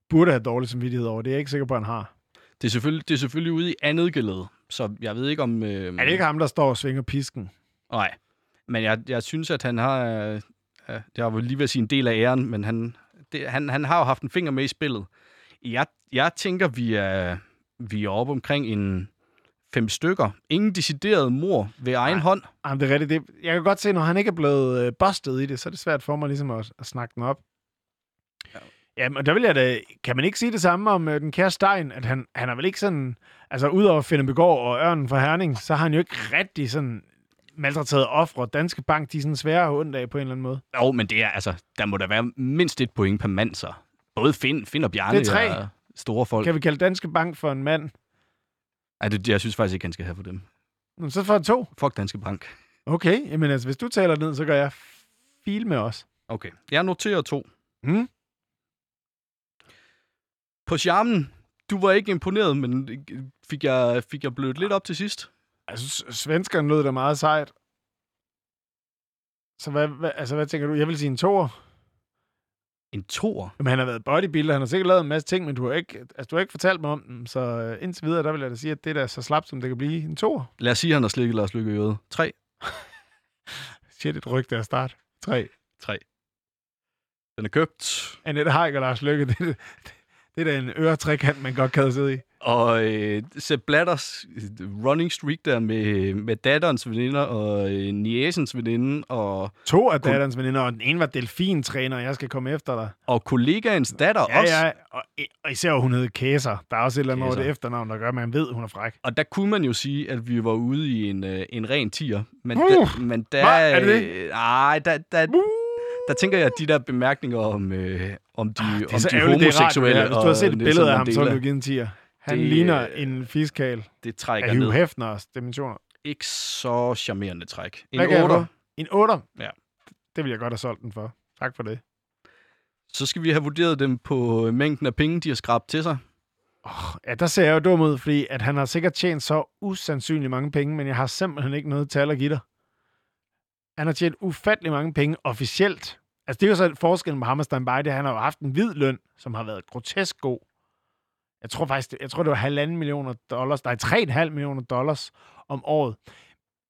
Speaker 1: burde have dårlig samvittighed over. Det er jeg ikke sikker på, han har.
Speaker 2: Det er selvfølgelig, det er selvfølgelig ude i andet geled, så jeg ved ikke om... Øh,
Speaker 1: Er det ikke ham, der står og svinger pisken?
Speaker 2: Nej, men jeg, jeg synes, at han har... Øh, øh, det har vel lige ved at sige en del af æren, men han, det, han, han har jo haft en finger med i spillet. Jeg, jeg tænker, vi er, vi er oppe omkring en fem stykker. Ingen decideret mor ved egen
Speaker 1: Nej.
Speaker 2: hånd.
Speaker 1: Jamen, det er rigtigt. Det, jeg kan godt se, når han ikke er blevet øh, bustet i det, så er det svært for mig ligesom at, at snakke den op.
Speaker 2: Ja.
Speaker 1: Jamen, og der vil jeg da... Kan man ikke sige det samme om øh, den kære Stein? At han, han er vel ikke sådan... Altså, udover Finn Begård og Ørnen fra Herning, så har han jo ikke rigtig sådan maltrateret ofre. Danske Bank, de er sådan svære at ondt af på en eller anden måde.
Speaker 2: Jo, men det er altså... Der må der være mindst et point per mand, så. Både Finn, Finn og Bjarne
Speaker 1: Det er tre.
Speaker 2: er store folk.
Speaker 1: Kan vi kalde Danske Bank for en mand?
Speaker 2: Ej, det, jeg synes faktisk ikke, han skal have for dem.
Speaker 1: Nå, Så får han to.
Speaker 2: Fuck Danske Bank.
Speaker 1: Okay, jamen altså, hvis du taler ned, så gør jeg fil med os.
Speaker 2: Okay, jeg noterer to.
Speaker 1: Mm?
Speaker 2: På charmen, du var ikke imponeret, men fik jeg, fik jeg blødt lidt op til sidst?
Speaker 1: Altså, s- svenskeren lød da meget sejt. Så hvad, hvad, altså, hvad tænker du? Jeg vil sige en toer.
Speaker 2: En toer?
Speaker 1: Jamen, han har været bodybuilder, han har sikkert lavet en masse ting, men du har ikke, altså, du har ikke fortalt mig om dem, så øh, indtil videre, der vil jeg da sige, at det er da så slapt, som det kan blive. En toer.
Speaker 2: Lad os sige, at han har slikket Lars Lykke i øret. Tre. [laughs]
Speaker 1: Shit, et rygte at start. Tre.
Speaker 2: Tre. Den er købt.
Speaker 1: Annette Haik og Lars Lykke, [laughs] det, det, det er da en øretrækant, man godt kan sidde i.
Speaker 2: Og øh, Sepp Blatters running streak der med, med datterens veninder og øh, niæsens veninde og,
Speaker 1: To af datterens veninder, og den ene var delfintræner, og jeg skal komme efter dig.
Speaker 2: og kollegaens datter
Speaker 1: Ja,
Speaker 2: også.
Speaker 1: ja, og, og især hun hed Kæser. Der er også et eller andet over det efternavn, der gør, at man ved, hun er fræk.
Speaker 2: Og der kunne man jo sige, at vi var ude i en, øh, en ren tier. Men,
Speaker 1: Uh,
Speaker 2: da, men der...
Speaker 1: hvad? Er det
Speaker 2: øh, Ej, der, der, der tænker jeg, at de der bemærkninger om, øh, om de,
Speaker 1: Det er
Speaker 2: om
Speaker 1: så
Speaker 2: de
Speaker 1: ærgerligt, det er rart,
Speaker 2: homoseksuelle
Speaker 1: det er. Hvis du har set et billede af ham, så har du givet en tier. Han
Speaker 2: Det,
Speaker 1: ligner
Speaker 2: øh,
Speaker 1: en fiskal
Speaker 2: Det trækker
Speaker 1: af Hugh
Speaker 2: ned.
Speaker 1: Hefners dimensioner.
Speaker 2: Ikke så charmerende træk. En
Speaker 1: Hvad kan jeg
Speaker 2: 8.
Speaker 1: få? En 8?
Speaker 2: Ja.
Speaker 1: Det vil jeg godt have solgt den for. Tak for det.
Speaker 2: Så skal vi have vurderet dem på øh, mængden af penge, de har skrabt til sig.
Speaker 1: Oh, ja, der ser jeg jo dum ud, fordi at han har sikkert tjent så usandsynligt mange penge, men jeg har simpelthen ikke noget tal at give dig. Han har tjent ufattelig mange penge officielt. Altså, det er jo så forskellen på ham og Steinbei, det er, at han har jo haft en hvid løn, som har været grotesk god. Jeg tror faktisk, det, jeg tror, det var halvanden millioner dollars, nej, 3,5 millioner dollars om året.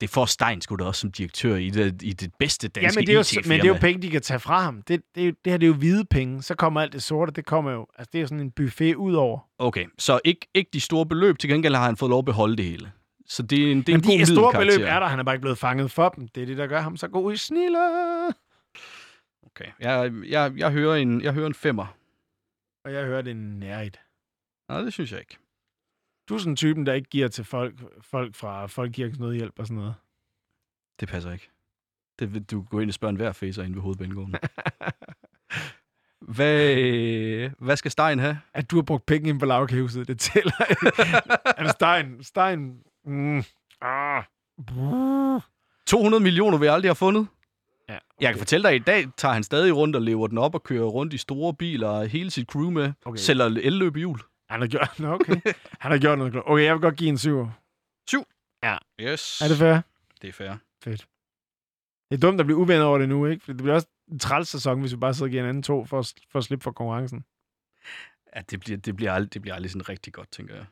Speaker 2: Det får Stein sgu da også som direktør i det, i det bedste danske
Speaker 1: Ja, men det, er jo,
Speaker 2: IT-firma.
Speaker 1: men det er jo penge, de kan tage fra ham. Det, det, er det her det er jo hvide penge. Så kommer alt det sorte, det kommer jo... Altså, det er jo sådan en buffet ud over.
Speaker 2: Okay, så ikke, ikke de store beløb. Til gengæld har han fået lov at beholde det hele. Så det er en, det er
Speaker 1: Men
Speaker 2: en
Speaker 1: de store beløb er der, han er bare ikke blevet fanget for dem. Det er det, der gør ham så god i sniller.
Speaker 2: Okay, jeg, jeg, jeg, hører en, jeg hører en femmer.
Speaker 1: Og jeg hørte en nærhed.
Speaker 2: Nej, det synes jeg ikke.
Speaker 1: Du er sådan typen, der ikke giver til folk, folk fra Folkekirkens Nødhjælp og sådan noget.
Speaker 2: Det passer ikke. Det, vil- du går ind og spørger en hver facer inde ved hovedbanegården. [laughs] hvad, hvad skal Stein have?
Speaker 1: At du har brugt penge ind på lavkæhuset, det tæller ikke. [laughs] Stein, Stein... Mm, ah, brrr.
Speaker 2: 200 millioner, vi aldrig har fundet.
Speaker 1: Ja,
Speaker 2: Jeg kan fortælle dig, at i dag tager han stadig rundt og lever den op og kører rundt i store biler og hele sit crew med.
Speaker 1: Okay.
Speaker 2: Okay. Sælger elløb i jul.
Speaker 1: Han har gjort... [laughs] Nå, okay. Han har gjort noget klogt. Okay, jeg vil godt give en syv.
Speaker 2: Yes.
Speaker 1: Er det fair?
Speaker 2: Det er fair.
Speaker 1: Fedt. Det er dumt at blive uvenner over det nu, ikke? For det bliver også en træls sæson, hvis vi bare sidder og giver en anden to for, at- for at slippe for konkurrencen.
Speaker 2: Ja, det bliver, det bliver, aldrig, det bliver aldrig sådan rigtig godt, tænker jeg.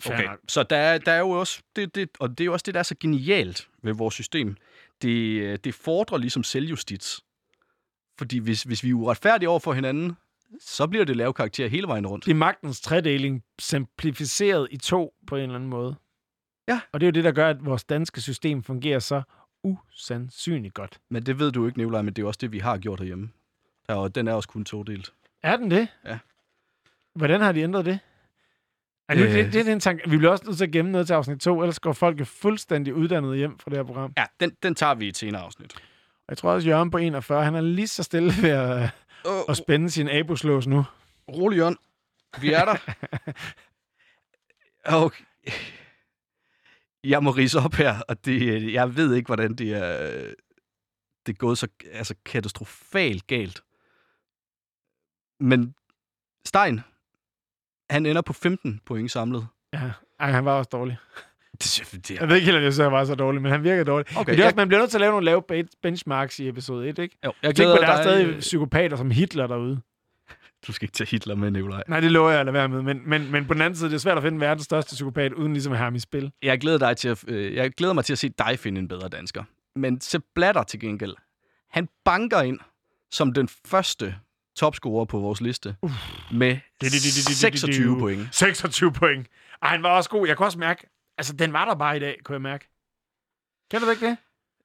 Speaker 1: Fair
Speaker 2: Okay,
Speaker 1: nok.
Speaker 2: så der, er- der er jo også, det, det, og det er jo også det, der er så genialt ved vores system. Det, øh, det fordrer ligesom selvjustits. Fordi hvis, hvis vi er uretfærdige over for hinanden, så bliver det lave karakter hele vejen rundt.
Speaker 1: Det er magtens tredeling simplificeret i to på en eller anden måde.
Speaker 2: Ja.
Speaker 1: Og det er jo det, der gør, at vores danske system fungerer så usandsynligt godt.
Speaker 2: Men det ved du ikke, Nicolaj, men det er også det, vi har gjort herhjemme. Der er, den er også kun todelt.
Speaker 1: Er den det?
Speaker 2: Ja.
Speaker 1: Hvordan har de ændret det? Det,
Speaker 2: Øh.
Speaker 1: det, det er den tanke. Vi bliver også nødt til at gemme noget til afsnit 2, ellers går folk fuldstændig uddannet hjem fra det her program.
Speaker 2: Ja, den, den tager vi i et senere afsnit.
Speaker 1: Og jeg tror også, Jørgen på 41, han er lige så stille ved at,
Speaker 2: Øh,
Speaker 1: at spænde sin aboslås nu.
Speaker 2: rolig, Jørgen. Vi er der. [laughs] okay. Jeg må rise op her, og det, jeg ved ikke, hvordan det er, det er gået så altså, katastrofalt galt. Men Stein, Han ender på 15 point samlet.
Speaker 1: Ja. Ej, han var også dårlig.
Speaker 2: Det, det,
Speaker 1: Jeg ved ikke helt, om jeg synes, han var så dårlig, men han virker dårlig.
Speaker 2: Okay,
Speaker 1: men det er også,
Speaker 2: jeg-
Speaker 1: man bliver nødt til at lave nogle lave be- benchmarks i episode 1, ikke?
Speaker 2: Jo, jeg
Speaker 1: Tænk på, der er
Speaker 2: dig-
Speaker 1: stadig psykopater som Hitler derude.
Speaker 2: Du skal ikke tage Hitler med, Nikolaj.
Speaker 1: Nej, det lover jeg at lade være med. Men, men, men på den anden side, det er svært at finde verdens største psykopat, uden ligesom at have ham i spil.
Speaker 2: Jeg glæder, dig til at, øh, jeg glæder mig til at se dig finde en bedre dansker. Men Sepp Blatter til gengæld, han banker ind som den første topscorer på vores liste med 26 point.
Speaker 1: 26 point. Ej, han var også god. Jeg kunne også mærke, altså den var der bare i dag, kunne jeg mærke. Kan du ikke det?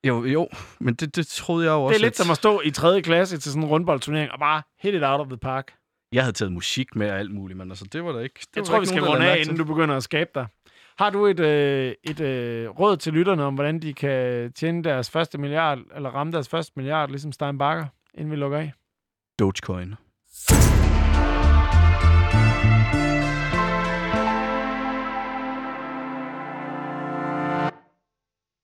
Speaker 2: Jo, jo, men det, det troede jeg jo
Speaker 1: Det
Speaker 2: også.
Speaker 1: er lidt som at stå i 3. klasse til sådan en rundboldturnering og bare hit it out of the park.
Speaker 2: Jeg havde taget musik med og alt muligt, men altså, det var der ikke. Det
Speaker 1: Jeg tror,
Speaker 2: der
Speaker 1: vi
Speaker 2: ikke
Speaker 1: skal runde af, inden du begynder at skabe dig. Har du et, øh, et øh, råd til lytterne om, hvordan de kan tjene deres første milliard, eller ramme deres første milliard, ligesom Stein Bakker, inden vi lukker af?
Speaker 2: Dogecoin.